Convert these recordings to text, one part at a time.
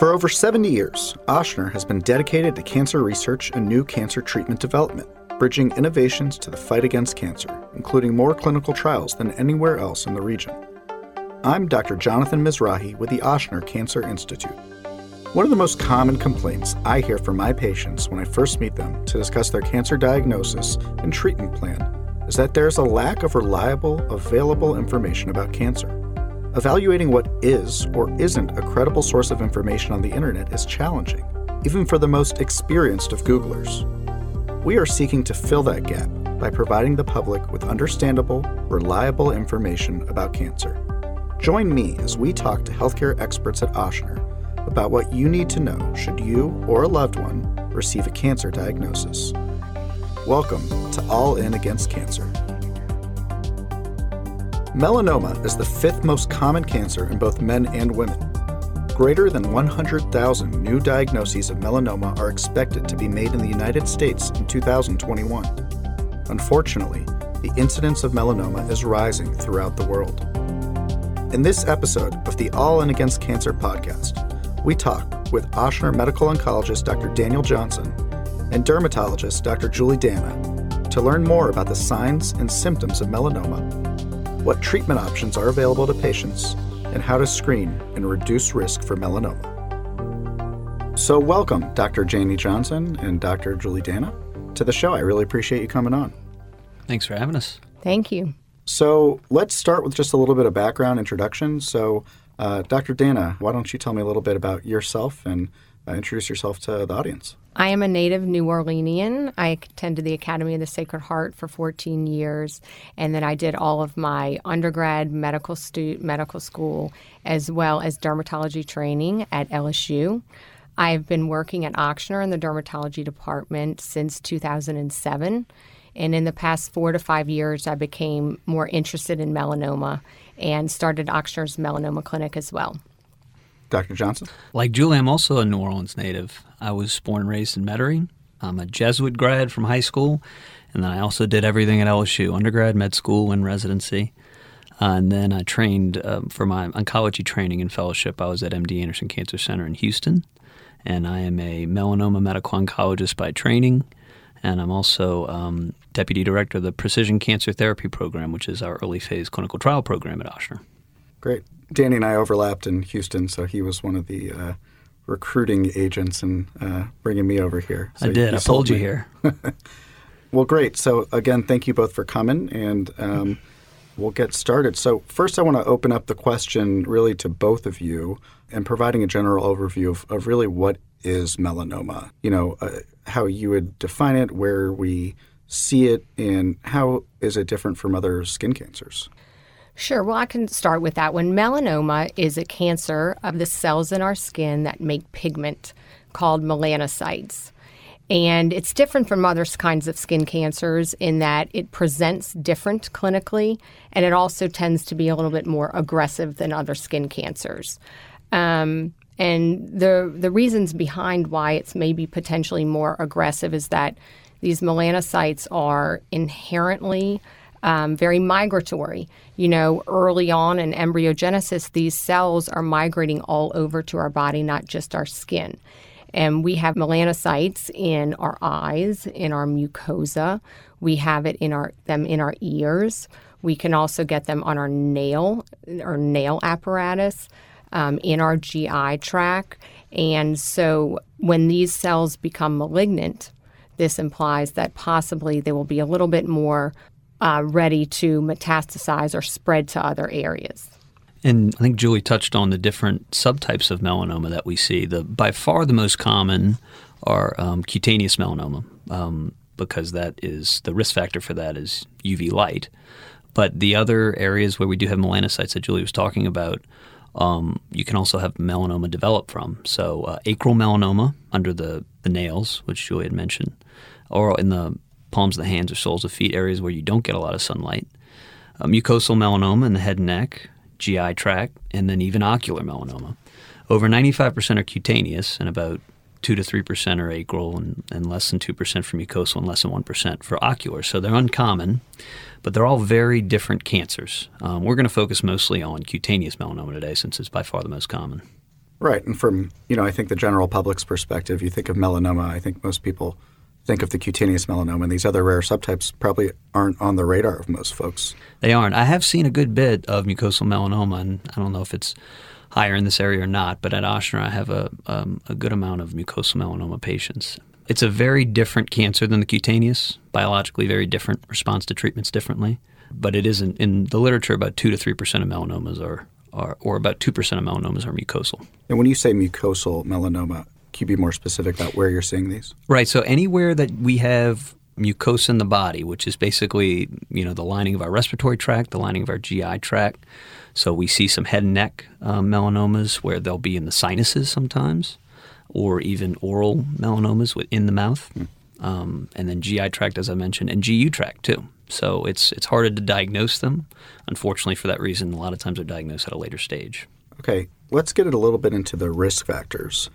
For over 70 years, Ochsner has been dedicated to cancer research and new cancer treatment development, bridging innovations to the fight against cancer, including more clinical trials than anywhere else in the region. I'm Dr. Jonathan Mizrahi with the Ochsner Cancer Institute. One of the most common complaints I hear from my patients when I first meet them to discuss their cancer diagnosis and treatment plan is that there's a lack of reliable, available information about cancer. Evaluating what is or isn't a credible source of information on the internet is challenging, even for the most experienced of Googlers. We are seeking to fill that gap by providing the public with understandable, reliable information about cancer. Join me as we talk to healthcare experts at Ochsner about what you need to know should you or a loved one receive a cancer diagnosis. Welcome to All In Against Cancer. Melanoma is the fifth most common cancer in both men and women. Greater than 100,000 new diagnoses of melanoma are expected to be made in the United States in 2021. Unfortunately, the incidence of melanoma is rising throughout the world. In this episode of the All In Against Cancer podcast, we talk with Ochsner medical oncologist Dr. Daniel Johnson and dermatologist Dr. Julie Dana to learn more about the signs and symptoms of melanoma what treatment options are available to patients, and how to screen and reduce risk for melanoma. So, welcome, Dr. Janie Johnson and Dr. Julie Dana, to the show. I really appreciate you coming on. Thanks for having us. Thank you. So, let's start with just a little bit of background introduction. So, uh, Dr. Dana, why don't you tell me a little bit about yourself and uh, introduce yourself to the audience? I am a native New Orleanian. I attended the Academy of the Sacred Heart for 14 years, and then I did all of my undergrad medical stu- medical school as well as dermatology training at LSU. I've been working at Ochsner in the dermatology department since 2007. And in the past four to five years, I became more interested in melanoma and started Ochsner's Melanoma Clinic as well. Dr. Johnson? Like Julie, I'm also a New Orleans native. I was born and raised in Metairie. I'm a Jesuit grad from high school, and then I also did everything at LSU undergrad, med school, and residency. Uh, and then I trained um, for my oncology training and fellowship. I was at MD Anderson Cancer Center in Houston, and I am a melanoma medical oncologist by training. And I'm also um, deputy director of the Precision Cancer Therapy Program, which is our early phase clinical trial program at Ochsner. Great. Danny and I overlapped in Houston, so he was one of the uh, recruiting agents and uh, bringing me over here. So I did. I pulled you here. well, great. So again, thank you both for coming, and um, we'll get started. So first, I want to open up the question really to both of you and providing a general overview of, of really what is melanoma. You know, uh, how you would define it, where we see it, and how is it different from other skin cancers? Sure. Well, I can start with that one. Melanoma is a cancer of the cells in our skin that make pigment called melanocytes. And it's different from other kinds of skin cancers in that it presents different clinically, and it also tends to be a little bit more aggressive than other skin cancers. Um, and the the reasons behind why it's maybe potentially more aggressive is that these melanocytes are inherently um, very migratory. You know, early on in embryogenesis, these cells are migrating all over to our body, not just our skin. And we have melanocytes in our eyes, in our mucosa. We have it in our them in our ears. We can also get them on our nail or nail apparatus, um, in our GI tract. And so when these cells become malignant, this implies that possibly they will be a little bit more uh, ready to metastasize or spread to other areas. And I think Julie touched on the different subtypes of melanoma that we see. The by far the most common are um, cutaneous melanoma um, because that is the risk factor for that is UV light. But the other areas where we do have melanocytes that Julie was talking about, um, you can also have melanoma develop from. So uh, acral melanoma under the, the nails, which Julie had mentioned, or in the palms of the hands or soles of feet, areas where you don't get a lot of sunlight, uh, mucosal melanoma in the head and neck, GI tract, and then even ocular melanoma. Over 95% are cutaneous, and about 2 to 3% are acral, and, and less than 2% for mucosal, and less than 1% for ocular. So they're uncommon, but they're all very different cancers. Um, we're going to focus mostly on cutaneous melanoma today since it's by far the most common. Right. And from, you know, I think the general public's perspective, you think of melanoma, I think most people think of the cutaneous melanoma, and these other rare subtypes probably aren't on the radar of most folks. They aren't. I have seen a good bit of mucosal melanoma, and I don't know if it's higher in this area or not, but at Ochsner, I have a, um, a good amount of mucosal melanoma patients. It's a very different cancer than the cutaneous, biologically very different, responds to treatments differently. But it isn't in the literature. About two to three percent of melanomas are, are, or about two percent of melanomas are mucosal. And when you say mucosal melanoma, can you be more specific about where you're seeing these? Right. So anywhere that we have mucosa in the body, which is basically you know the lining of our respiratory tract, the lining of our GI tract. So we see some head and neck um, melanomas where they'll be in the sinuses sometimes or even oral melanomas within the mouth, mm. um, and then GI tract, as I mentioned, and GU tract too. So it's it's harder to diagnose them. Unfortunately, for that reason, a lot of times they're diagnosed at a later stage. Okay, let's get it a little bit into the risk factors.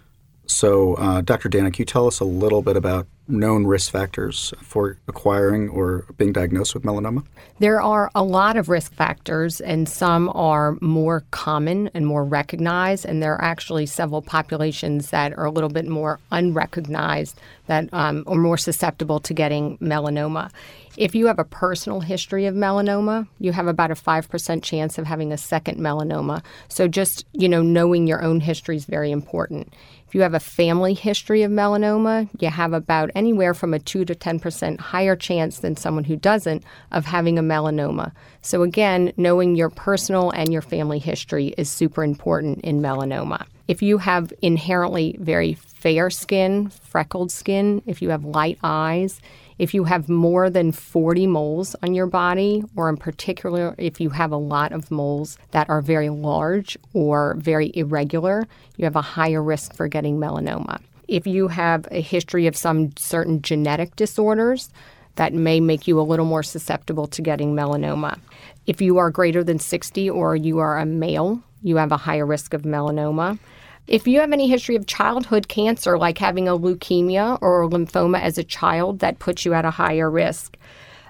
So, uh, Dr. Dana, can you tell us a little bit about known risk factors for acquiring or being diagnosed with melanoma? There are a lot of risk factors, and some are more common and more recognized. And there are actually several populations that are a little bit more unrecognized that um, are more susceptible to getting melanoma. If you have a personal history of melanoma, you have about a 5% chance of having a second melanoma. So just, you know, knowing your own history is very important. You have a family history of melanoma, you have about anywhere from a 2 to 10% higher chance than someone who doesn't of having a melanoma. So again, knowing your personal and your family history is super important in melanoma. If you have inherently very fair skin, freckled skin, if you have light eyes, if you have more than 40 moles on your body, or in particular, if you have a lot of moles that are very large or very irregular, you have a higher risk for getting melanoma. If you have a history of some certain genetic disorders, that may make you a little more susceptible to getting melanoma. If you are greater than 60 or you are a male, you have a higher risk of melanoma. If you have any history of childhood cancer, like having a leukemia or a lymphoma as a child, that puts you at a higher risk.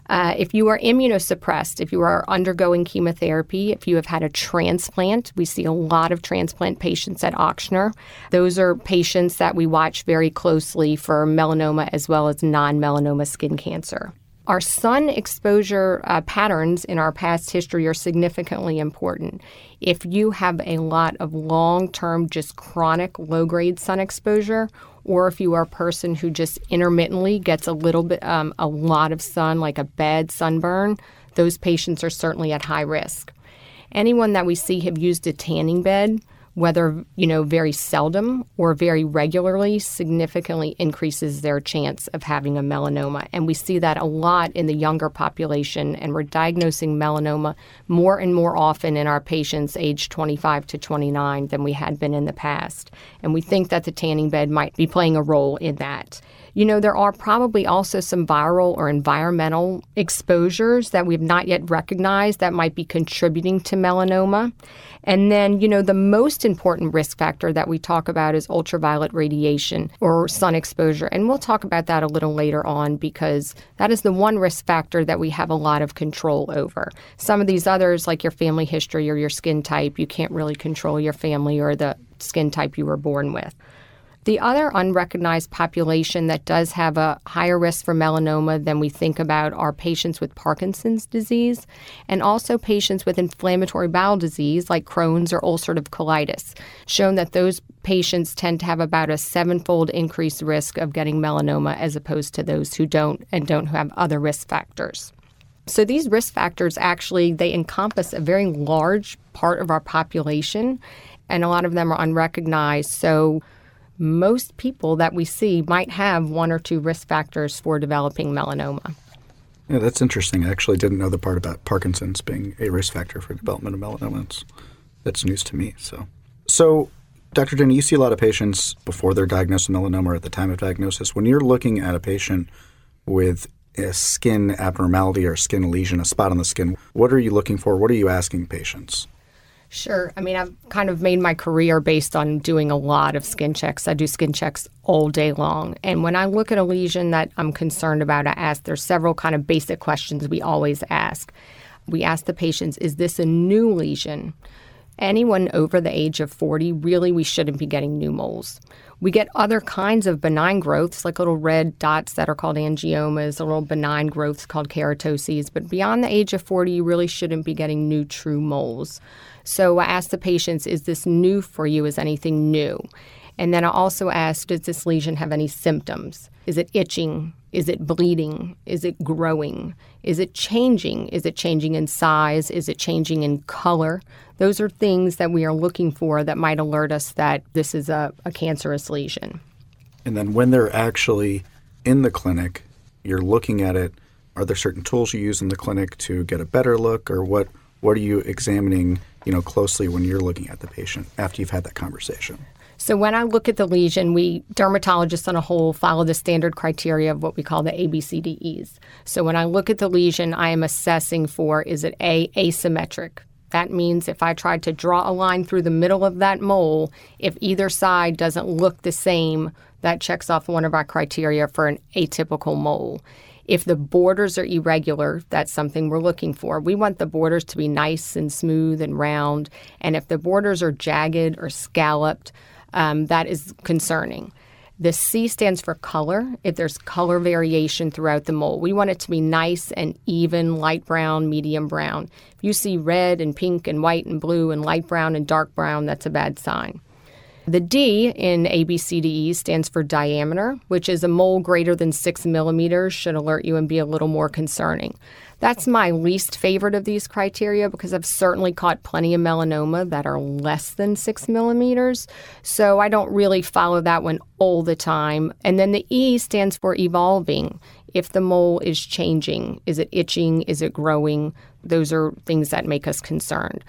Uh, if you are immunosuppressed, if you are undergoing chemotherapy, if you have had a transplant, we see a lot of transplant patients at Ochsner. Those are patients that we watch very closely for melanoma as well as non melanoma skin cancer. Our sun exposure uh, patterns in our past history are significantly important. If you have a lot of long term, just chronic low grade sun exposure, or if you are a person who just intermittently gets a little bit, um, a lot of sun, like a bad sunburn, those patients are certainly at high risk. Anyone that we see have used a tanning bed whether you know very seldom or very regularly significantly increases their chance of having a melanoma. And we see that a lot in the younger population and we're diagnosing melanoma more and more often in our patients aged 25 to 29 than we had been in the past. And we think that the tanning bed might be playing a role in that you know, there are probably also some viral or environmental exposures that we've not yet recognized that might be contributing to melanoma. And then, you know, the most important risk factor that we talk about is ultraviolet radiation or sun exposure. And we'll talk about that a little later on because that is the one risk factor that we have a lot of control over. Some of these others, like your family history or your skin type, you can't really control your family or the skin type you were born with. The other unrecognized population that does have a higher risk for melanoma than we think about are patients with Parkinson's disease and also patients with inflammatory bowel disease like Crohn's or ulcerative colitis, shown that those patients tend to have about a sevenfold increased risk of getting melanoma as opposed to those who don't and don't have other risk factors. So these risk factors actually they encompass a very large part of our population and a lot of them are unrecognized. So most people that we see might have one or two risk factors for developing melanoma. Yeah, that's interesting. I actually didn't know the part about Parkinson's being a risk factor for development of melanoma. It's, that's news to me. So, so Dr. Jenny, you see a lot of patients before they're diagnosed with melanoma or at the time of diagnosis. When you're looking at a patient with a skin abnormality or skin lesion, a spot on the skin, what are you looking for? What are you asking patients? Sure. I mean, I've kind of made my career based on doing a lot of skin checks. I do skin checks all day long. And when I look at a lesion that I'm concerned about, I ask there's several kind of basic questions we always ask. We ask the patients, is this a new lesion? Anyone over the age of 40, really, we shouldn't be getting new moles. We get other kinds of benign growths, like little red dots that are called angiomas, little benign growths called keratoses. But beyond the age of 40, you really shouldn't be getting new true moles. So I ask the patients, is this new for you? Is anything new? And then I also ask, does this lesion have any symptoms? Is it itching? Is it bleeding? Is it growing? Is it changing? Is it changing in size? Is it changing in color? Those are things that we are looking for that might alert us that this is a, a cancerous lesion. And then when they're actually in the clinic, you're looking at it. Are there certain tools you use in the clinic to get a better look, or what? What are you examining, you know, closely when you're looking at the patient after you've had that conversation? So when I look at the lesion, we dermatologists on a whole follow the standard criteria of what we call the ABCDEs. So when I look at the lesion, I am assessing for is it A asymmetric? That means if I tried to draw a line through the middle of that mole, if either side doesn't look the same, that checks off one of our criteria for an atypical mole. If the borders are irregular, that's something we're looking for. We want the borders to be nice and smooth and round. And if the borders are jagged or scalloped, um, that is concerning. The C stands for color. If there's color variation throughout the mole, we want it to be nice and even, light brown, medium brown. If you see red and pink and white and blue and light brown and dark brown, that's a bad sign. The D in ABCDE stands for diameter, which is a mole greater than six millimeters, should alert you and be a little more concerning. That's my least favorite of these criteria because I've certainly caught plenty of melanoma that are less than six millimeters. So I don't really follow that one all the time. And then the E stands for evolving. If the mole is changing, is it itching? Is it growing? Those are things that make us concerned.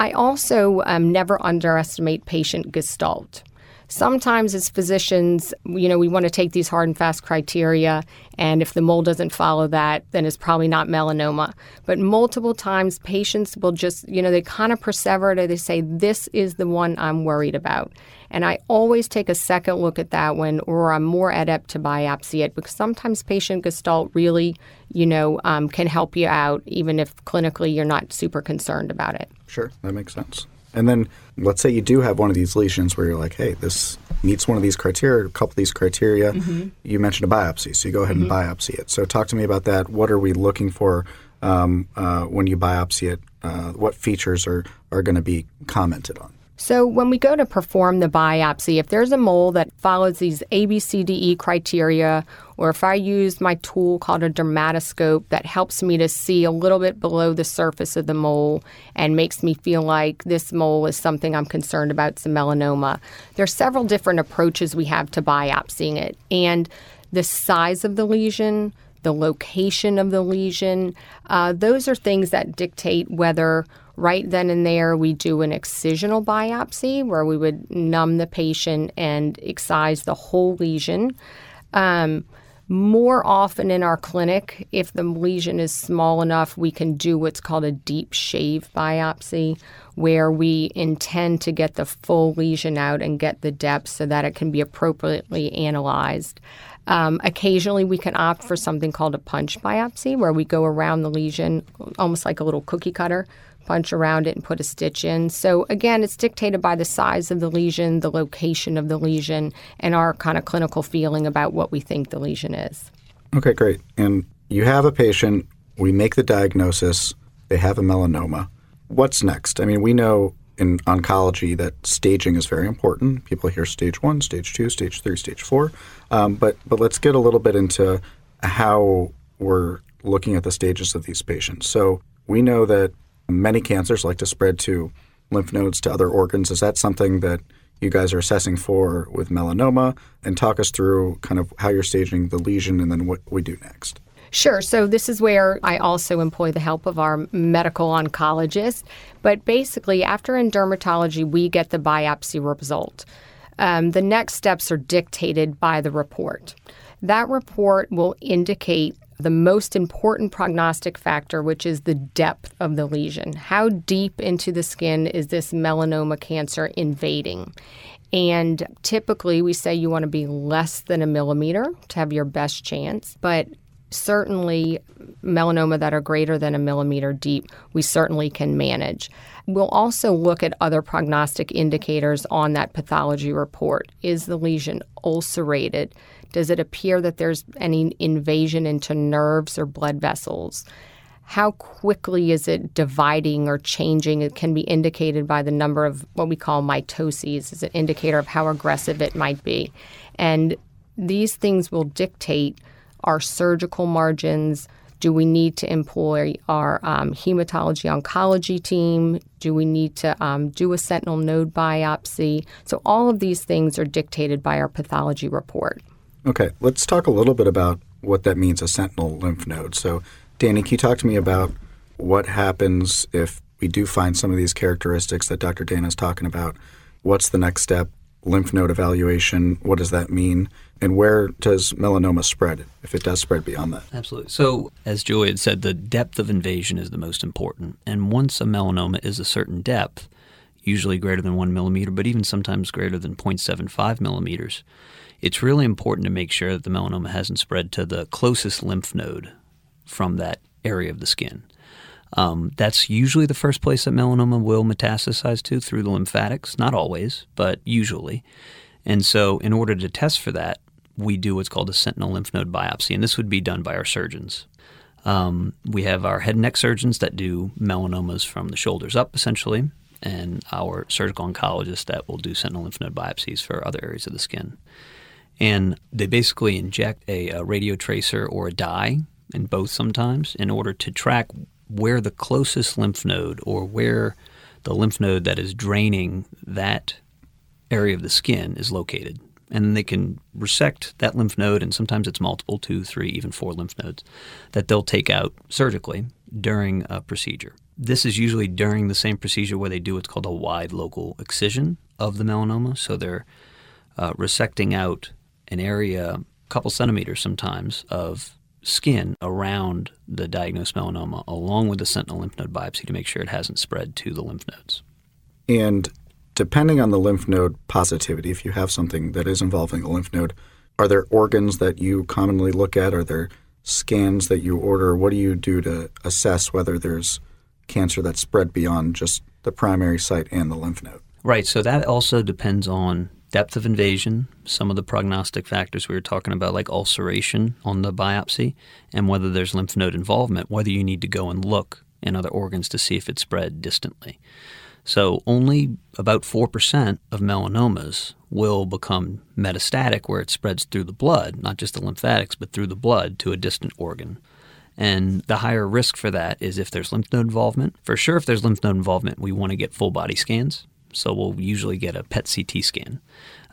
I also um, never underestimate patient gestalt. Sometimes, as physicians, you know, we want to take these hard and fast criteria, and if the mole doesn't follow that, then it's probably not melanoma. But multiple times, patients will just, you know, they kind of perseverate. They say, This is the one I'm worried about. And I always take a second look at that one, or I'm more adept to biopsy it because sometimes patient gestalt really, you know, um, can help you out, even if clinically you're not super concerned about it. Sure, that makes sense. And then let's say you do have one of these lesions where you're like, hey, this meets one of these criteria, a couple of these criteria. Mm-hmm. You mentioned a biopsy, so you go ahead mm-hmm. and biopsy it. So talk to me about that. What are we looking for um, uh, when you biopsy it? Uh, what features are, are going to be commented on? So, when we go to perform the biopsy, if there's a mole that follows these ABCDE criteria, or if I use my tool called a dermatoscope that helps me to see a little bit below the surface of the mole and makes me feel like this mole is something I'm concerned about, some melanoma, there's several different approaches we have to biopsying it. And the size of the lesion, the location of the lesion, uh, those are things that dictate whether right then and there, we do an excisional biopsy where we would numb the patient and excise the whole lesion. Um, more often in our clinic, if the lesion is small enough, we can do what's called a deep shave biopsy, where we intend to get the full lesion out and get the depth so that it can be appropriately analyzed. Um, occasionally, we can opt for something called a punch biopsy, where we go around the lesion almost like a little cookie cutter punch around it and put a stitch in. So again, it's dictated by the size of the lesion, the location of the lesion, and our kind of clinical feeling about what we think the lesion is. Okay, great. And you have a patient, we make the diagnosis, they have a melanoma. What's next? I mean, we know in oncology that staging is very important. People hear stage one, stage two, stage three, stage four. Um, but but let's get a little bit into how we're looking at the stages of these patients. So we know that Many cancers like to spread to lymph nodes to other organs. Is that something that you guys are assessing for with melanoma? And talk us through kind of how you're staging the lesion and then what we do next. Sure. So this is where I also employ the help of our medical oncologist. But basically, after in dermatology, we get the biopsy result. Um, the next steps are dictated by the report. That report will indicate the most important prognostic factor, which is the depth of the lesion. How deep into the skin is this melanoma cancer invading? And typically, we say you want to be less than a millimeter to have your best chance, but certainly melanoma that are greater than a millimeter deep, we certainly can manage. We'll also look at other prognostic indicators on that pathology report. Is the lesion ulcerated? Does it appear that there's any invasion into nerves or blood vessels? How quickly is it dividing or changing? It can be indicated by the number of what we call mitoses, is an indicator of how aggressive it might be. And these things will dictate our surgical margins. Do we need to employ our um, hematology oncology team? Do we need to um, do a sentinel node biopsy? So, all of these things are dictated by our pathology report. Okay, let's talk a little bit about what that means a sentinel lymph node. So, Danny, can you talk to me about what happens if we do find some of these characteristics that Dr. Dana is talking about? What's the next step? Lymph node evaluation, what does that mean? And where does melanoma spread if it does spread beyond that? Absolutely. So, as Julie had said, the depth of invasion is the most important. And once a melanoma is a certain depth, usually greater than one millimeter, but even sometimes greater than 0.75 millimeters, it's really important to make sure that the melanoma hasn't spread to the closest lymph node from that area of the skin. Um, that's usually the first place that melanoma will metastasize to through the lymphatics. Not always, but usually. And so, in order to test for that, we do what's called a sentinel lymph node biopsy, and this would be done by our surgeons. Um, we have our head and neck surgeons that do melanomas from the shoulders up, essentially, and our surgical oncologist that will do sentinel lymph node biopsies for other areas of the skin. And they basically inject a, a radio tracer or a dye in both sometimes in order to track where the closest lymph node or where the lymph node that is draining that area of the skin is located. And they can resect that lymph node, and sometimes it's multiple two, three, even four lymph nodes that they'll take out surgically during a procedure. This is usually during the same procedure where they do what's called a wide local excision of the melanoma. So they're uh, resecting out an area, a couple centimeters sometimes, of skin around the diagnosed melanoma, along with the sentinel lymph node biopsy to make sure it hasn't spread to the lymph nodes. And depending on the lymph node positivity, if you have something that is involving a lymph node, are there organs that you commonly look at? Are there scans that you order? What do you do to assess whether there's cancer that's spread beyond just the primary site and the lymph node? Right. So that also depends on depth of invasion, some of the prognostic factors we were talking about, like ulceration on the biopsy, and whether there's lymph node involvement, whether you need to go and look in other organs to see if it's spread distantly. So, only about 4% of melanomas will become metastatic, where it spreads through the blood, not just the lymphatics, but through the blood to a distant organ. And the higher risk for that is if there's lymph node involvement. For sure, if there's lymph node involvement, we want to get full body scans so we'll usually get a PET CT scan.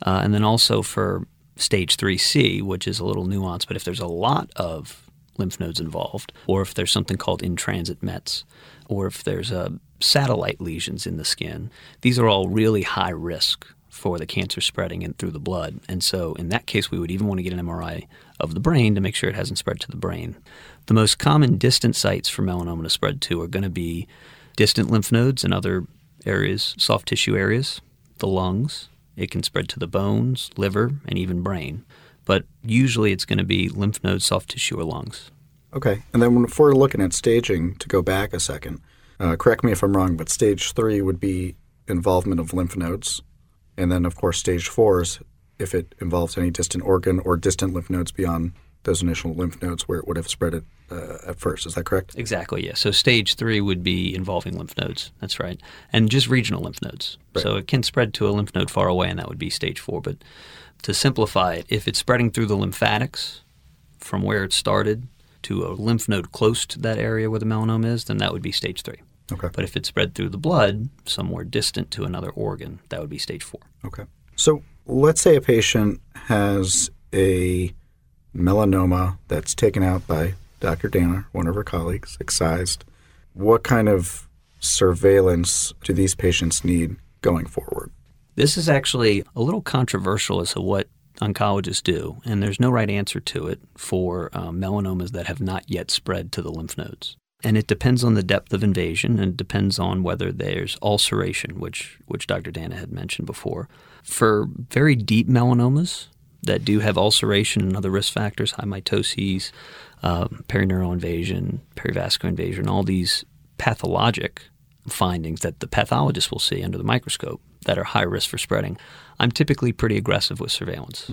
Uh, and then also for stage 3C, which is a little nuanced, but if there's a lot of lymph nodes involved, or if there's something called in transit METs, or if there's uh, satellite lesions in the skin, these are all really high risk for the cancer spreading in through the blood. And so in that case, we would even want to get an MRI of the brain to make sure it hasn't spread to the brain. The most common distant sites for melanoma to spread to are going to be distant lymph nodes and other areas, soft tissue areas, the lungs. It can spread to the bones, liver, and even brain. But usually it's going to be lymph nodes, soft tissue, or lungs. Okay. And then if we're looking at staging, to go back a second, uh, correct me if I'm wrong, but stage three would be involvement of lymph nodes. And then, of course, stage four is if it involves any distant organ or distant lymph nodes beyond those initial lymph nodes where it would have spread it uh, at first. Is that correct? Exactly, yeah. So stage three would be involving lymph nodes. That's right. And just regional lymph nodes. Right. So it can spread to a lymph node far away, and that would be stage four. But to simplify it, if it's spreading through the lymphatics from where it started to a lymph node close to that area where the melanoma is, then that would be stage three. Okay. But if it spread through the blood somewhere distant to another organ, that would be stage four. Okay. So let's say a patient has a melanoma that's taken out by Dr. Dana, one of her colleagues, excised. What kind of surveillance do these patients need going forward? This is actually a little controversial as to what oncologists do, and there's no right answer to it for um, melanomas that have not yet spread to the lymph nodes. And it depends on the depth of invasion, and it depends on whether there's ulceration, which which Dr. Dana had mentioned before. For very deep melanomas, that do have ulceration and other risk factors, high mitoses, um, perineural invasion, perivascular invasion, all these pathologic findings that the pathologist will see under the microscope that are high risk for spreading, I'm typically pretty aggressive with surveillance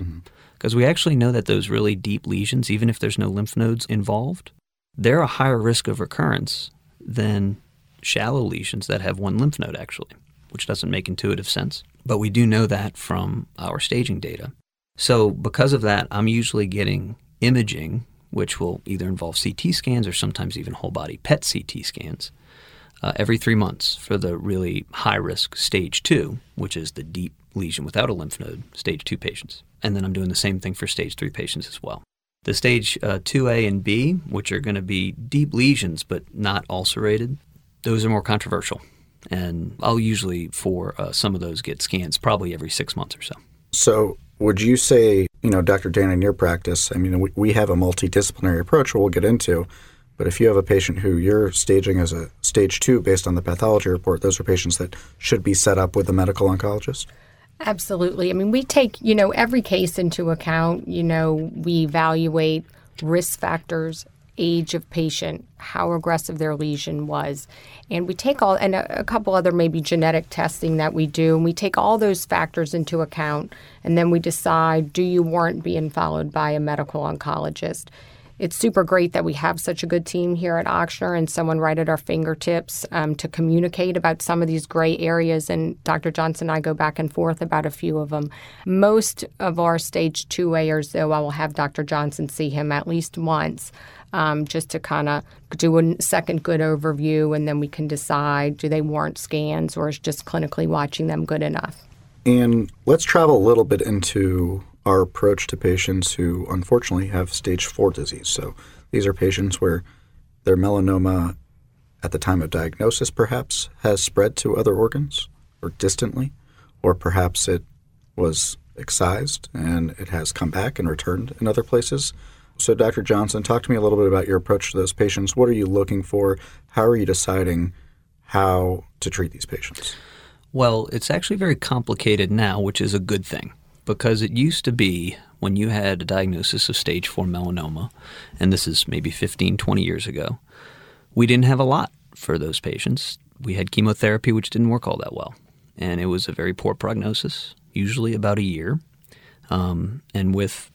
because mm-hmm. we actually know that those really deep lesions, even if there's no lymph nodes involved, they're a higher risk of recurrence than shallow lesions that have one lymph node actually, which doesn't make intuitive sense. But we do know that from our staging data. So, because of that, I'm usually getting imaging, which will either involve CT scans or sometimes even whole body PET CT scans, uh, every three months for the really high risk stage two, which is the deep lesion without a lymph node, stage two patients. And then I'm doing the same thing for stage three patients as well. The stage uh, 2A and B, which are going to be deep lesions but not ulcerated, those are more controversial. And I'll usually, for uh, some of those, get scans probably every six months or so. So, would you say, you know, Dr. Dan, in your practice, I mean, we, we have a multidisciplinary approach we'll get into, but if you have a patient who you're staging as a stage two based on the pathology report, those are patients that should be set up with a medical oncologist? Absolutely. I mean, we take, you know, every case into account. You know, we evaluate risk factors, age of patient, how aggressive their lesion was. And we take all, and a, a, couple other maybe genetic testing that we do, and we take all those factors into account. And then we decide do you warrant being followed by a medical oncologist? It's super great that we have such a good team here at Ochsner and someone right at our fingertips um, to communicate about some of these gray areas. And Dr. Johnson and I go back and forth about a few of them. Most of our stage 2A'ers, though, I will have Dr. Johnson see him at least once. Um, just to kind of do a second good overview, and then we can decide do they warrant scans or is just clinically watching them good enough. And let's travel a little bit into our approach to patients who unfortunately have stage four disease. So these are patients where their melanoma at the time of diagnosis perhaps has spread to other organs or distantly, or perhaps it was excised and it has come back and returned in other places. So, Dr. Johnson, talk to me a little bit about your approach to those patients. What are you looking for? How are you deciding how to treat these patients? Well, it's actually very complicated now, which is a good thing because it used to be when you had a diagnosis of stage 4 melanoma, and this is maybe 15, 20 years ago, we didn't have a lot for those patients. We had chemotherapy, which didn't work all that well, and it was a very poor prognosis, usually about a year. Um, and with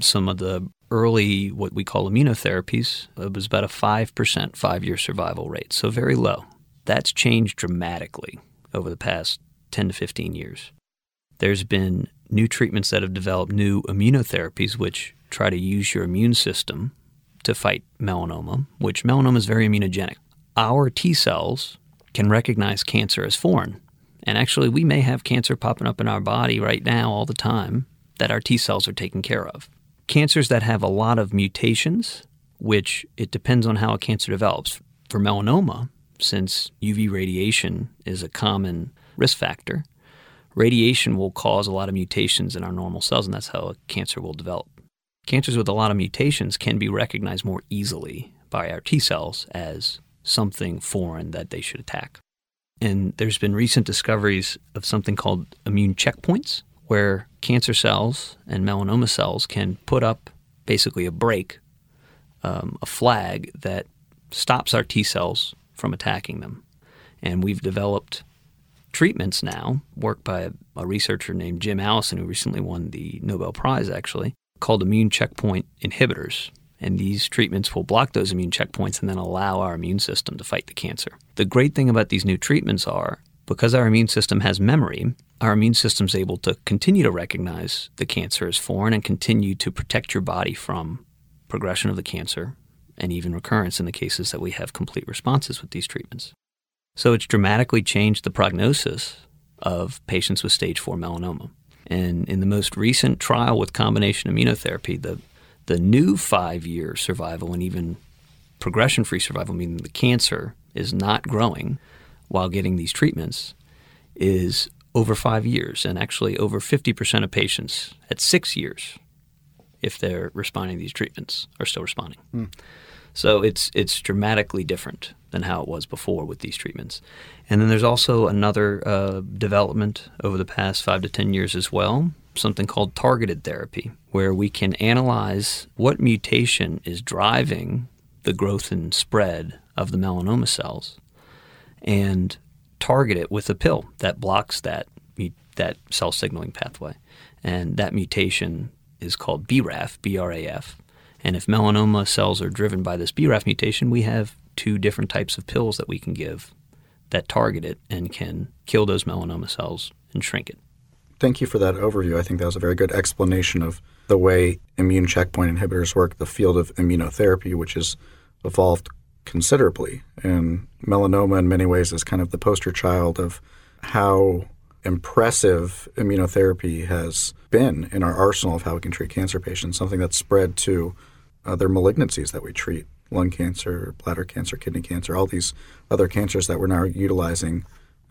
some of the early, what we call immunotherapies, it was about a 5% five year survival rate, so very low. That's changed dramatically over the past 10 to 15 years. There's been new treatments that have developed new immunotherapies which try to use your immune system to fight melanoma, which melanoma is very immunogenic. Our T cells can recognize cancer as foreign. And actually, we may have cancer popping up in our body right now all the time that our T cells are taking care of. Cancers that have a lot of mutations, which it depends on how a cancer develops. For melanoma, since UV radiation is a common risk factor, radiation will cause a lot of mutations in our normal cells, and that's how a cancer will develop. Cancers with a lot of mutations can be recognized more easily by our T cells as something foreign that they should attack. And there's been recent discoveries of something called immune checkpoints, where cancer cells and melanoma cells can put up basically a brake, um, a flag that stops our T cells from attacking them. And we've developed treatments now, work by a, researcher named Jim Allison, who recently won the Nobel Prize actually, called immune checkpoint inhibitors. And these treatments will block those immune checkpoints and then allow our immune system to fight the cancer. The great thing about these new treatments are because our immune system has memory, our immune system is able to continue to recognize the cancer as foreign and continue to protect your body from progression of the cancer and even recurrence in the cases that we have complete responses with these treatments. So it's dramatically changed the prognosis of patients with stage 4 melanoma. And in the most recent trial with combination immunotherapy, the, the new five year survival and even progression free survival, meaning the cancer is not growing while getting these treatments, is over five years. And actually, over 50% of patients at six years, if they're responding to these treatments, are still responding. Mm. So it's it's dramatically different than how it was before with these treatments. And then there's also another uh, development over the past five to ten years as well, something called targeted therapy, where we can analyze what mutation is driving the growth and spread of the melanoma cells, and target it with a pill that blocks that that cell signaling pathway. And that mutation is called BRAF, BRAF. And if melanoma cells are driven by this BRAF mutation, we have two different types of pills that we can give that target it and can kill those melanoma cells and shrink it. Thank you for that overview. I think that was a very good explanation of the way immune checkpoint inhibitors work, the field of immunotherapy, which has evolved considerably. And melanoma, in many ways, is kind of the poster child of how impressive immunotherapy has been in our arsenal of how we can treat cancer patients, something that's spread to other malignancies that we treat lung cancer, bladder cancer, kidney cancer, all these other cancers that we're now utilizing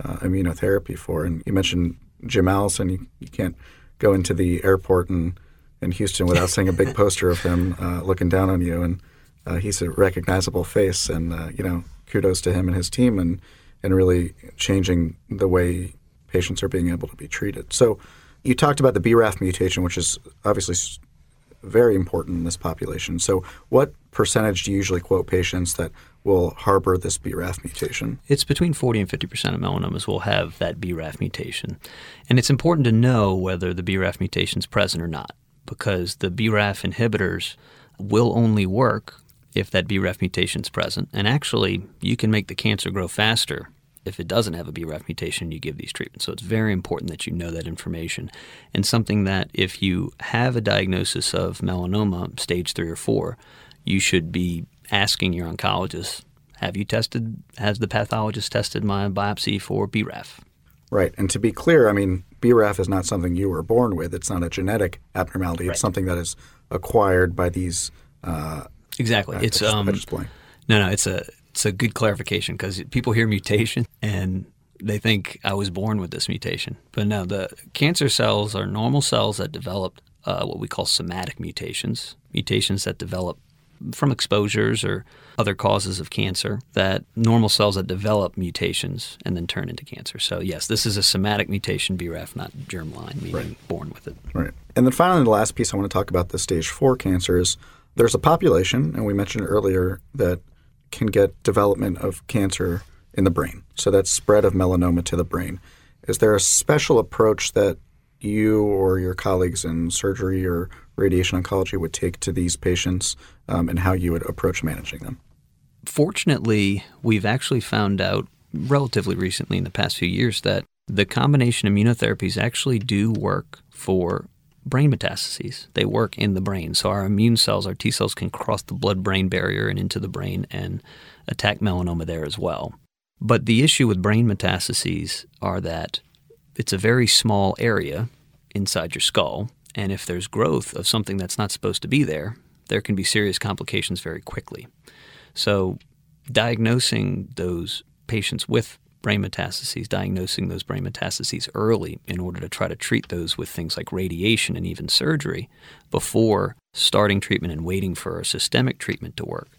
uh, immunotherapy for. And you mentioned Jim Allison. You, you can't go into the airport in, in Houston without seeing a big poster of him uh, looking down on you. And uh, he's a recognizable face, and uh, you know, kudos to him and his team, and and really changing the way patients are being able to be treated. So, you talked about the BRAF mutation, which is obviously very important in this population. So, what percentage do you usually quote patients that will harbor this BRAF mutation? It's between 40 and 50 percent of melanomas will have that BRAF mutation. And it's important to know whether the BRAF mutation is present or not, because the BRAF inhibitors will only work if that BRAF mutation is present. And actually, you can make the cancer grow faster if it doesn't have a BRAF mutation, you give these treatments. So it's very important that you know that information. And something that if you have a diagnosis of melanoma, stage three or four, you should be asking your oncologist, have you tested, has the pathologist tested my biopsy for BRAF? Right. And to be clear, I mean, BRAF is not something you were born with. It's not a genetic abnormality. Right. It's something that is acquired by these uh, Exactly. it's just, um, no, no. It's a it's a good clarification because people hear mutation and they think I was born with this mutation, but no. The cancer cells are normal cells that develop uh, what we call somatic mutations, mutations that develop from exposures or other causes of cancer that normal cells that develop mutations and then turn into cancer. So yes, this is a somatic mutation, BRAF, not germline, meaning right. born with it. Right. And then finally, the last piece I want to talk about the stage four cancers there's a population, and we mentioned earlier, that can get development of cancer in the brain. So that's spread of melanoma to the brain. Is there a special approach that you or your colleagues in surgery or radiation oncology would take to these patients um, and how you would approach managing them? Fortunately, we've actually found out relatively recently in the past few years that the combination immunotherapies actually do work for brain metastases. They work in the brain. So our immune cells, our T cells, can cross the blood brain barrier and into the brain and attack melanoma there as well. But the issue with brain metastases are that it's a very small area inside your skull. And if there's growth of something that's not supposed to be there, there can be serious complications very quickly. So, diagnosing those patients with brain metastases, diagnosing those brain metastases early in order to try to treat those with things like radiation and even surgery before starting treatment and waiting for a systemic treatment to work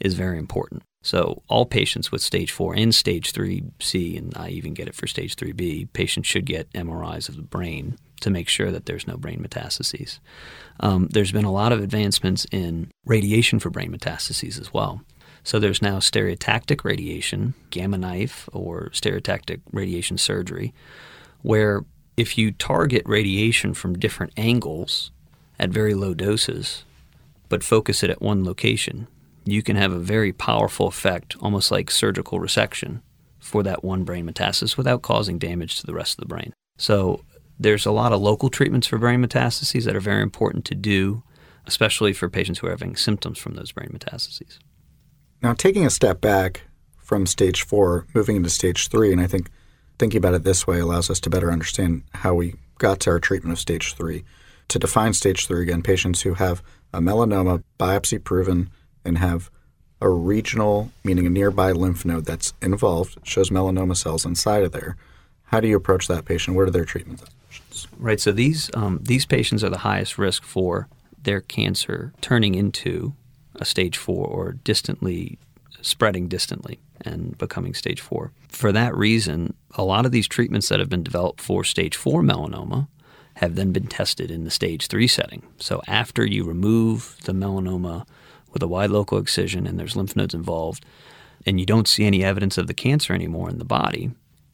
is very important. So, all patients with stage 4 and stage 3C, and I even get it for stage 3B, patients should get MRIs of the brain to make sure that there's no brain metastases. Um, there's been a lot of advancements in radiation for brain metastases as well. So there's now stereotactic radiation, gamma knife, or stereotactic radiation surgery, where if you target radiation from different angles at very low doses, but focus it at one location, you can have a very powerful effect, almost like surgical resection, for that one brain metastasis without causing damage to the rest of the brain. So there's a lot of local treatments for brain metastases that are very important to do, especially for patients who are having symptoms from those brain metastases. Now, taking a step back from stage four, moving into stage three, and I think thinking about it this way allows us to better understand how we got to our treatment of stage three. To define stage three again, patients who have a melanoma biopsy proven and have a regional, meaning a nearby lymph node that's involved, shows melanoma cells inside of there. How do you approach that patient? What are their treatment options? Right. So these um, these patients are the highest risk for their cancer turning into a stage four or distantly spreading distantly and becoming stage four. For that reason, a lot of these treatments that have been developed for stage four melanoma have then been tested in the stage three setting. So after you remove the melanoma with a wide local excision and there's lymph nodes involved, and you don't see any evidence of the cancer anymore in the body,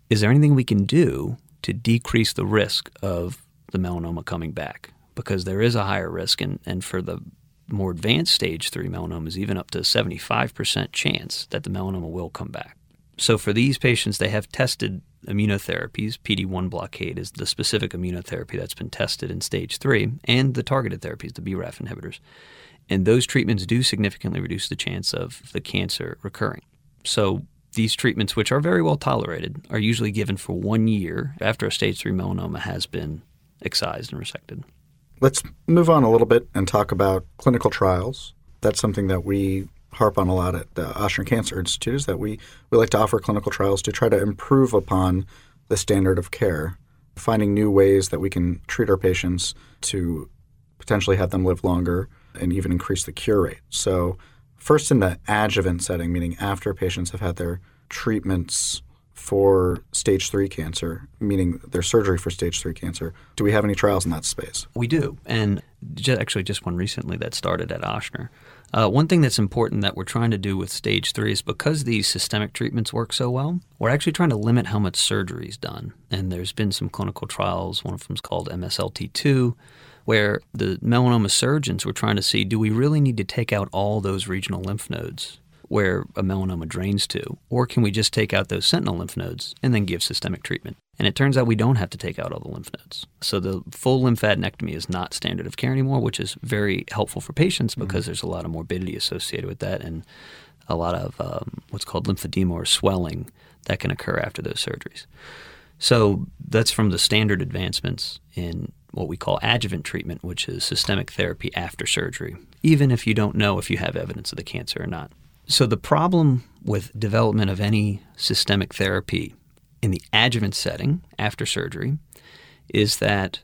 is there anything we can do to decrease the risk of the melanoma coming back? Because there is a higher risk, and, and for the more advanced stage 3 melanomas, even up to 75% chance that the melanoma will come back. So for these patients, they have tested immunotherapies. PD1 blockade is the specific immunotherapy that's been tested in stage 3, and the targeted therapies, the BRAF inhibitors. And those treatments do significantly reduce the chance of the cancer recurring. So these treatments, which are very well tolerated, are usually given for one year after a stage 3 melanoma has been excised and resected. Let's move on a little bit and talk about clinical trials. That's something that we harp on a lot at the Ochsner Cancer Institute is that we, we like to offer clinical trials to try to improve upon the standard of care, finding new ways that we can treat our patients to potentially have them live longer and even increase the cure rate. So, first in the adjuvant setting, meaning after patients have had their treatments for stage three cancer, meaning their surgery for stage three cancer. Do we have any trials in that space? We do, and just, actually just one recently that started at Ochsner. Uh, one thing that's important that we're trying to do with stage three is because these systemic treatments work so well, we're actually trying to limit how much surgery is done. And there's been some clinical trials. One of them is called MSLT2, where the melanoma surgeons were trying to see do we really need to take out all those regional lymph nodes where a melanoma drains to? Or can we just take out those sentinel lymph nodes and then give systemic treatment? And it turns out we don't have to take out all the lymph nodes. So the full lymphadenectomy is not standard of care anymore, which is very helpful for patients mm-hmm. because mm-hmm. there's a lot of morbidity associated with that and a lot of um, what's called lymphedema or swelling that can occur after those surgeries. So that's from the standard advancements in what we call adjuvant treatment, which is systemic therapy after surgery, even if you don't know if you have evidence of the cancer or not. So, the problem with development of any systemic therapy in the adjuvant setting after surgery is that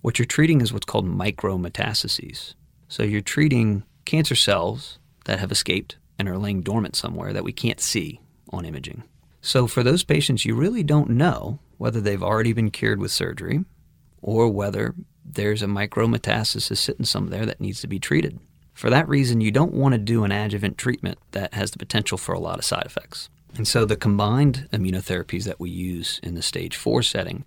what you're treating is what's called micrometastases. So, you're treating cancer cells that have escaped and are laying dormant somewhere that we can't see on imaging. So, for those patients, you really don't know whether they've already been cured with surgery or whether there's a micrometastasis sitting somewhere that needs to be treated. For that reason, you don't want to do an adjuvant treatment that has the potential for a lot of side effects. And so the combined immunotherapies that we use in the stage four setting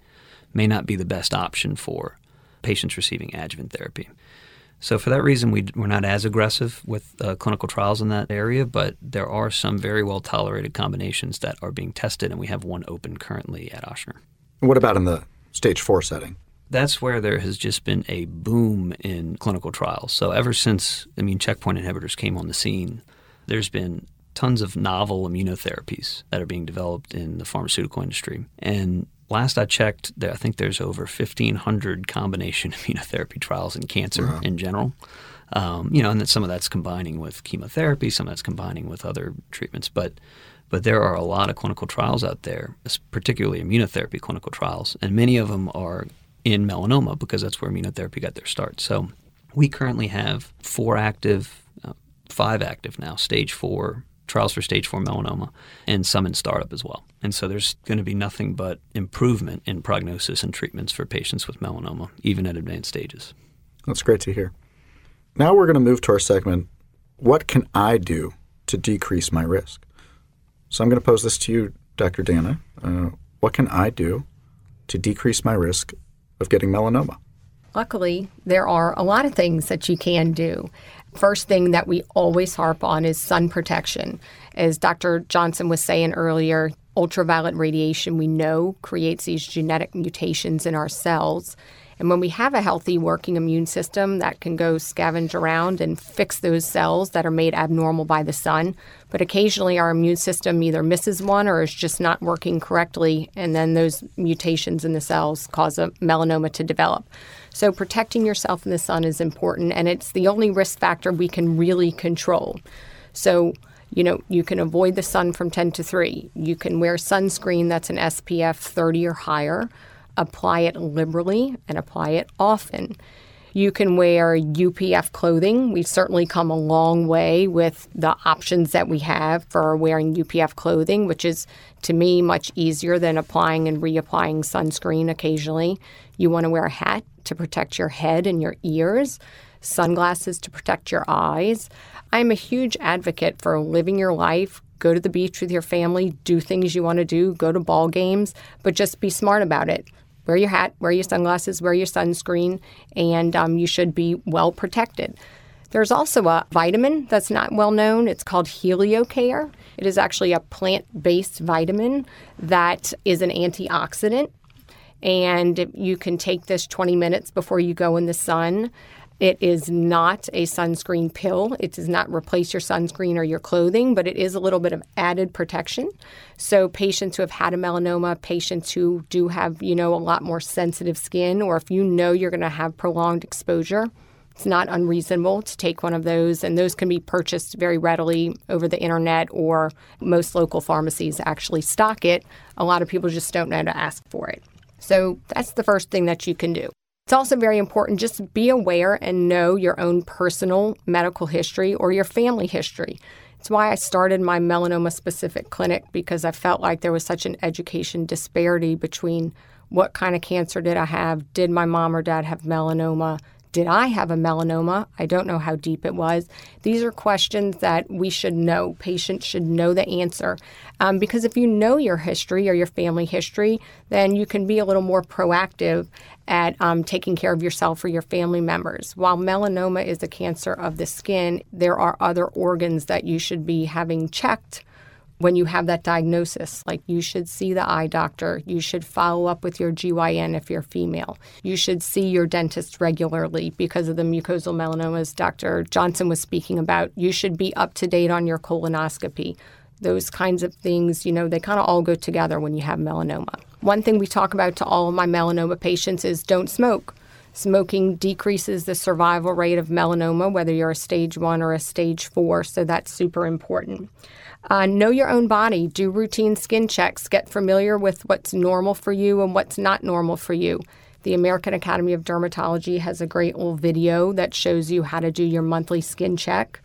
may not be the best option for patients receiving adjuvant therapy. So, for that reason, we, are not as aggressive with uh, clinical trials in that area, but there are some very well tolerated combinations that are being tested, and we have one open currently at Ochsner. What about in the stage four setting? That's where there has just been a boom in clinical trials. So ever since immune checkpoint inhibitors came on the scene, there's been tons of novel immunotherapies that are being developed in the pharmaceutical industry. And last I checked, there, I think there's over 1,500 combination immunotherapy trials in cancer wow. in general. Um, you know, and then some of that's combining with chemotherapy, some of that's combining with other treatments. But but there are a lot of clinical trials out there, particularly immunotherapy clinical trials, and many of them are in melanoma because that's where immunotherapy got their start. So we currently have four active, uh, five active now, stage four trials for stage four melanoma, and some in startup as well. And so there's going to be nothing but improvement in prognosis and treatments for patients with melanoma, even at advanced stages. That's great to hear. Now we're going to move to our segment What can I do to decrease my risk? So I'm going to pose this to you, Dr. Dana. Uh, what can I do to decrease my risk of getting melanoma? Luckily, there are a lot of things that you can do. First thing that we always harp on is sun protection. As Dr. Johnson was saying earlier, ultraviolet radiation we know creates these genetic mutations in our cells. And when we have a healthy working immune system that can go scavenge around and fix those cells that are made abnormal by the sun, but occasionally our immune system either misses one or is just not working correctly, and then those mutations in the cells cause a melanoma to develop. So protecting yourself in the sun is important, and it's the only risk factor we can really control. So you know, you can avoid the sun from 10 to 3. You can wear sunscreen that's an SPF 30 or higher apply it liberally and apply it often. You can wear UPF clothing. We've certainly come a long way with the options that we have for wearing UPF clothing, which is to me much easier than applying and reapplying sunscreen occasionally. You want to wear a hat to protect your head and your ears, sunglasses to protect your eyes. I'm a huge advocate for living your life go to the beach with your family, do things you want to do, go to ball games, but just be smart about it. Wear your hat, wear your sunglasses, wear your sunscreen, and um, you should be well protected. There's also a vitamin that's not well known. It's called HelioCare. It is actually a plant based vitamin that is an antioxidant. And you can take this 20 minutes before you go in the sun. It is not a sunscreen pill. It does not replace your sunscreen or your clothing, but it is a little bit of added protection. So patients who have had a melanoma, patients who do have, you know, a lot more sensitive skin, or if you know you're going to have prolonged exposure, it's not unreasonable to take one of those, and those can be purchased very readily over the internet, or most local pharmacies actually stock it. A lot of people just don't know to ask for it. So that's the first thing that you can do. It's also very important just be aware and know your own personal medical history or your family history. It's why I started my melanoma specific clinic because I felt like there was such an education disparity between what kind of cancer did I have? Did my mom or dad have melanoma? Did I have a melanoma? I don't know how deep it was. These are questions that we should know. Patients should know the answer. Um, because if you know your history or your family history, then you can be a little more proactive at um, taking care of yourself or your family members. While melanoma is a cancer of the skin, there are other organs that you should be having checked when you have that diagnosis. Like you should see the eye doctor, you should follow up with your GYN if you're female, you should see your dentist regularly because of the mucosal melanomas Dr. Johnson was speaking about. You should be up to date on your colonoscopy. Those kinds of things, you know, they kind of all go together when you have melanoma. One thing we talk about to all of my melanoma patients is don't smoke. Smoking decreases the survival rate of melanoma, whether you're a stage one or a stage four, so that's super important. Uh, know your own body, do routine skin checks, get familiar with what's normal for you and what's not normal for you. The American Academy of Dermatology has a great little video that shows you how to do your monthly skin check.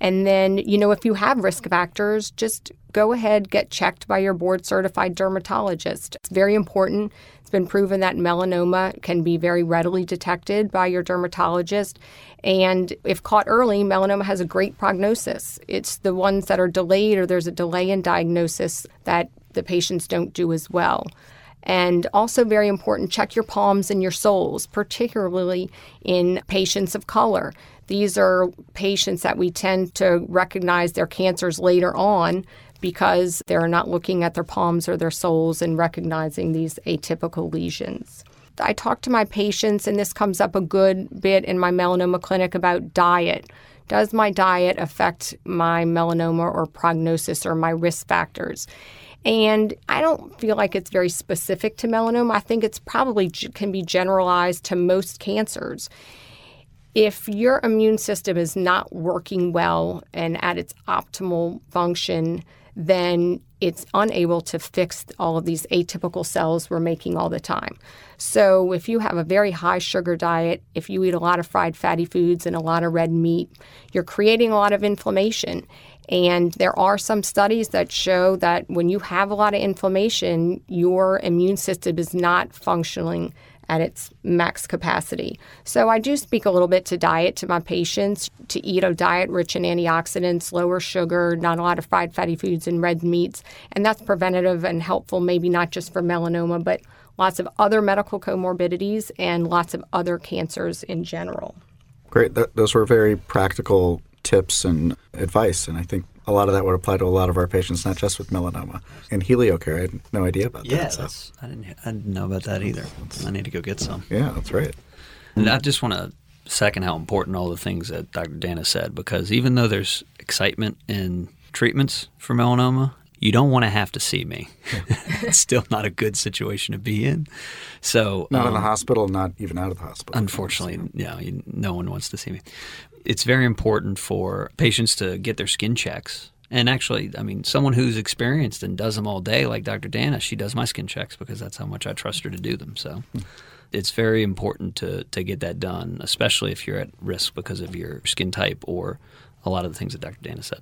And then, you know, if you have risk factors, just go ahead, get checked by your board certified dermatologist. It's very important. It's been proven that melanoma can be very readily detected by your dermatologist. And if caught early, melanoma has a great prognosis. It's the ones that are delayed or there's a delay in diagnosis that the patients don't do as well. And also, very important, check your palms and your soles, particularly in patients of color. These are patients that we tend to recognize their cancers later on because they're not looking at their palms or their soles and recognizing these atypical lesions. I talk to my patients, and this comes up a good bit in my melanoma clinic about diet. Does my diet affect my melanoma or prognosis or my risk factors? And I don't feel like it's very specific to melanoma. I think it's probably can be generalized to most cancers. If your immune system is not working well and at its optimal function, then it's unable to fix all of these atypical cells we're making all the time. So, if you have a very high sugar diet, if you eat a lot of fried fatty foods and a lot of red meat, you're creating a lot of inflammation. And there are some studies that show that when you have a lot of inflammation, your immune system is not functioning at its max capacity. So I do speak a little bit to diet to my patients to eat a diet rich in antioxidants, lower sugar, not a lot of fried fatty foods and red meats. And that's preventative and helpful, maybe not just for melanoma, but lots of other medical comorbidities and lots of other cancers in general. Great. Th- those were very practical tips and advice. And I think a lot of that would apply to a lot of our patients, not just with melanoma. And HelioCare, I had no idea about yeah, that. So. I didn't. I didn't know about that either. I need to go get some. Yeah, that's right. And I just want to second how important all the things that Dr. Dana said because even though there's excitement in treatments for melanoma, you don't want to have to see me. it's still not a good situation to be in. So not um, in the um, hospital, not even out of the hospital. Unfortunately, yeah, you, no one wants to see me it's very important for patients to get their skin checks. And actually, I mean, someone who's experienced and does them all day, like Dr. Dana, she does my skin checks because that's how much I trust her to do them. So it's very important to, to get that done, especially if you're at risk because of your skin type or a lot of the things that Dr. Dana said.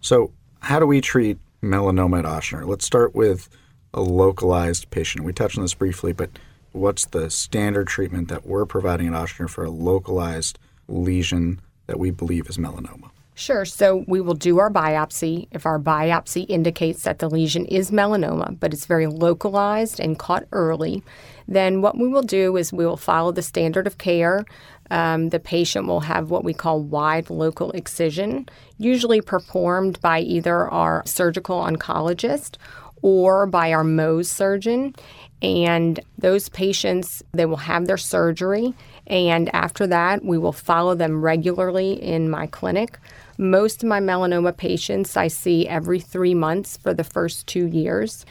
So, how do we treat melanoma at Ochsner? Let's start with a localized patient. We touched on this briefly, but what's the standard treatment that we're providing at Ochsner for a localized lesion that we believe is melanoma. Sure. So we will do our biopsy. If our biopsy indicates that the lesion is melanoma, but it's very localized and caught early, then what we will do is we will follow the standard of care. Um, the patient will have what we call wide local excision, usually performed by either our surgical oncologist or by our Mohs surgeon. And those patients, they will have their surgery. And after that, we will follow them regularly in my clinic. Most of my melanoma patients I see every three months for the first two years.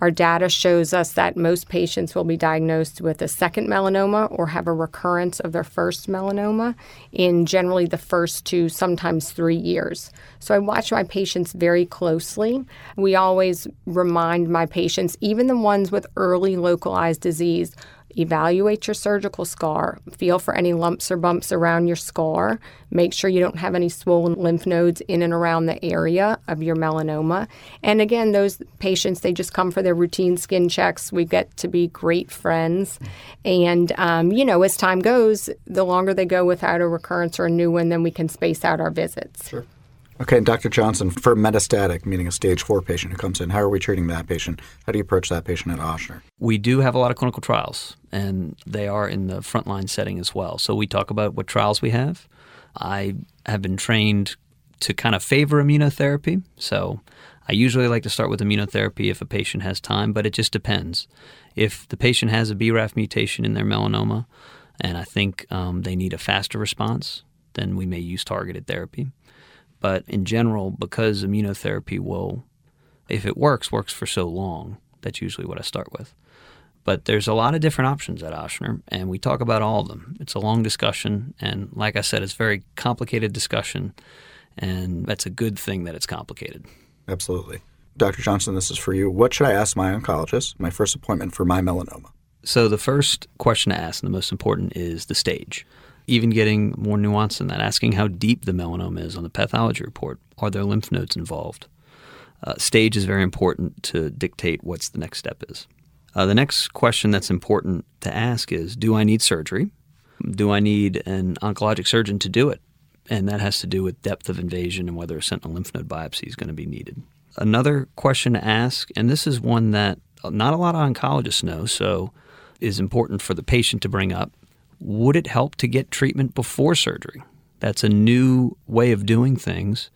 Our data shows us that most patients will be diagnosed with a second melanoma or have a recurrence of their first melanoma in generally the first two, sometimes three years. So I watch my patients very closely. We always remind my patients, even the ones with early localized disease, evaluate your surgical scar, feel for any lumps or bumps around your scar, make sure you don't have any swollen lymph nodes in and around the area of your melanoma. And again, those patients, they just come for their routine skin checks. We get to be great friends. And, um, you know, as time goes, the longer they go without a recurrence or a new one, then we can space out our visits. Sure. Okay, Dr. Johnson, for metastatic, meaning a stage four patient who comes in, how are we treating that patient? How do you approach that patient at Ochsner? We do have a lot of clinical trials, and they are in the frontline setting as well. So we talk about what trials we have. I have been trained to kind of favor immunotherapy. So I usually like to start with immunotherapy if a patient has time, but it just depends. If the patient has a BRAF mutation in their melanoma, and I think um, they need a faster response, then we may use targeted therapy. But in general, because immunotherapy will, if it works, works for so long, that's usually what I start with. But there's a lot of different options at Ochsner, and we talk about all of them. It's a long discussion, and like I said, it's a very complicated discussion, and that's a good thing that it's complicated. Absolutely. Dr. Johnson, this is for you. What should I ask my oncologist, my first appointment for my melanoma? So, the first question to ask, and the most important, is the stage even getting more nuanced than that, asking how deep the melanoma is on the pathology report. Are there lymph nodes involved? Uh, stage is very important to dictate what's the next step is. Uh, the next question that's important to ask is Do I need surgery? Do I need an oncologic surgeon to do it? And that has to do with depth of invasion and whether a sentinel lymph node biopsy is going to be needed. Another question to ask, and this is one that not a lot of oncologists know, so is important for the patient to bring up, would it help to get treatment before surgery? That's a new way of doing things.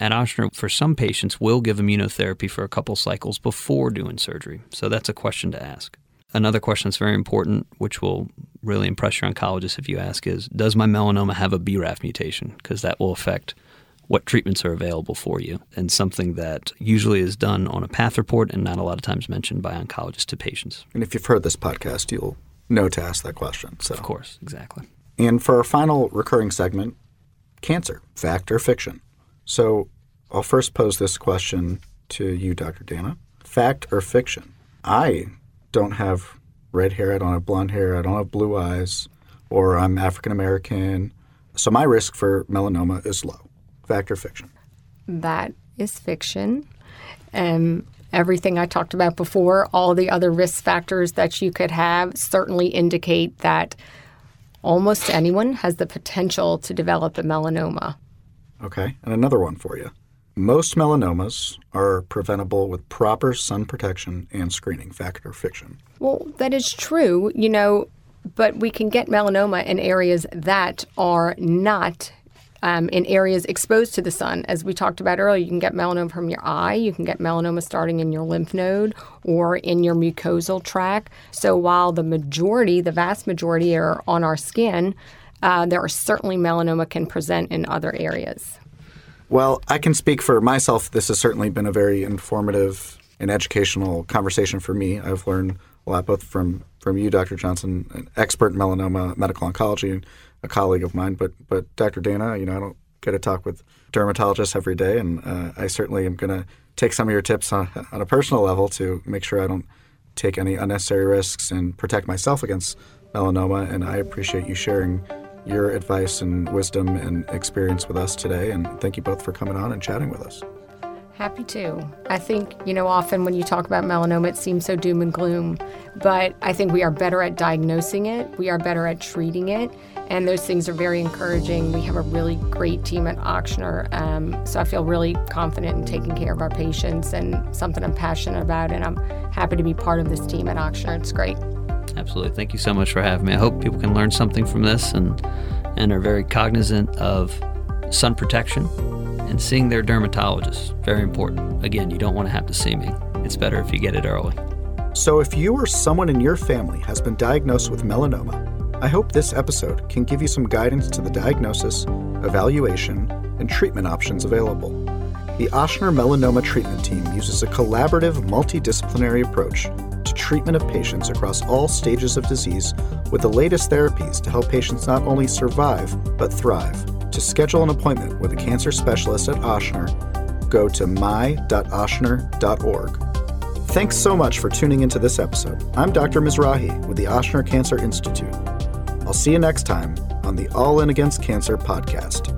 At Ochsner, for some patients, we'll give immunotherapy for a couple cycles before doing surgery. So that's a question to ask. Another question that's very important, which will really impress your oncologist if you ask, is Does my melanoma have a BRAF mutation? Because that will affect what treatments are available for you, and something that usually is done on a path report and not a lot of times mentioned by oncologists to patients. And if you've heard this podcast, you'll know to ask that question. So. Of course, exactly. And for our final recurring segment, cancer, fact or fiction. So I'll first pose this question to you, Dr. Dana. Fact or fiction? I don't have red hair, I don't have blonde hair, I don't have blue eyes, or I'm African American. So my risk for melanoma is low. Fact or fiction? That is fiction. Um, everything I talked about before, all the other risk factors that you could have certainly indicate that almost anyone has the potential to develop a melanoma. Okay, and another one for you. Most melanomas are preventable with proper sun protection and screening, fact or fiction? Well, that is true, you know, but we can get melanoma in areas that are not um, in areas exposed to the sun. As we talked about earlier, you can get melanoma from your eye, you can get melanoma starting in your lymph node or in your mucosal tract. So while the majority, the vast majority, are on our skin, uh, there are certainly melanoma can present in other areas. Well, I can speak for myself. This has certainly been a very informative and educational conversation for me. I've learned a lot both from, from you, Dr. Johnson, an expert in melanoma medical oncology, a colleague of mine. But but Dr. Dana, you know, I don't get to talk with dermatologists every day, and uh, I certainly am going to take some of your tips on, on a personal level to make sure I don't take any unnecessary risks and protect myself against melanoma. And I appreciate you sharing your advice and wisdom and experience with us today. And thank you both for coming on and chatting with us. Happy to. I think, you know, often when you talk about melanoma, it seems so doom and gloom, but I think we are better at diagnosing it, we are better at treating it, and those things are very encouraging. We have a really great team at Ochsner, um, so I feel really confident in taking care of our patients and something I'm passionate about, and I'm happy to be part of this team at Ochsner. It's great. Absolutely. Thank you so much for having me. I hope people can learn something from this and and are very cognizant of sun protection and seeing their dermatologist. Very important. Again, you don't want to have to see me. It's better if you get it early. So, if you or someone in your family has been diagnosed with melanoma, I hope this episode can give you some guidance to the diagnosis, evaluation, and treatment options available. The Ochsner Melanoma Treatment Team uses a collaborative, multidisciplinary approach to treatment of patients across all stages of disease with the latest therapies to help patients not only survive, but thrive. To schedule an appointment with a cancer specialist at Ochsner, go to my.ochsner.org. Thanks so much for tuning into this episode. I'm Dr. Mizrahi with the Ochsner Cancer Institute. I'll see you next time on the All In Against Cancer podcast.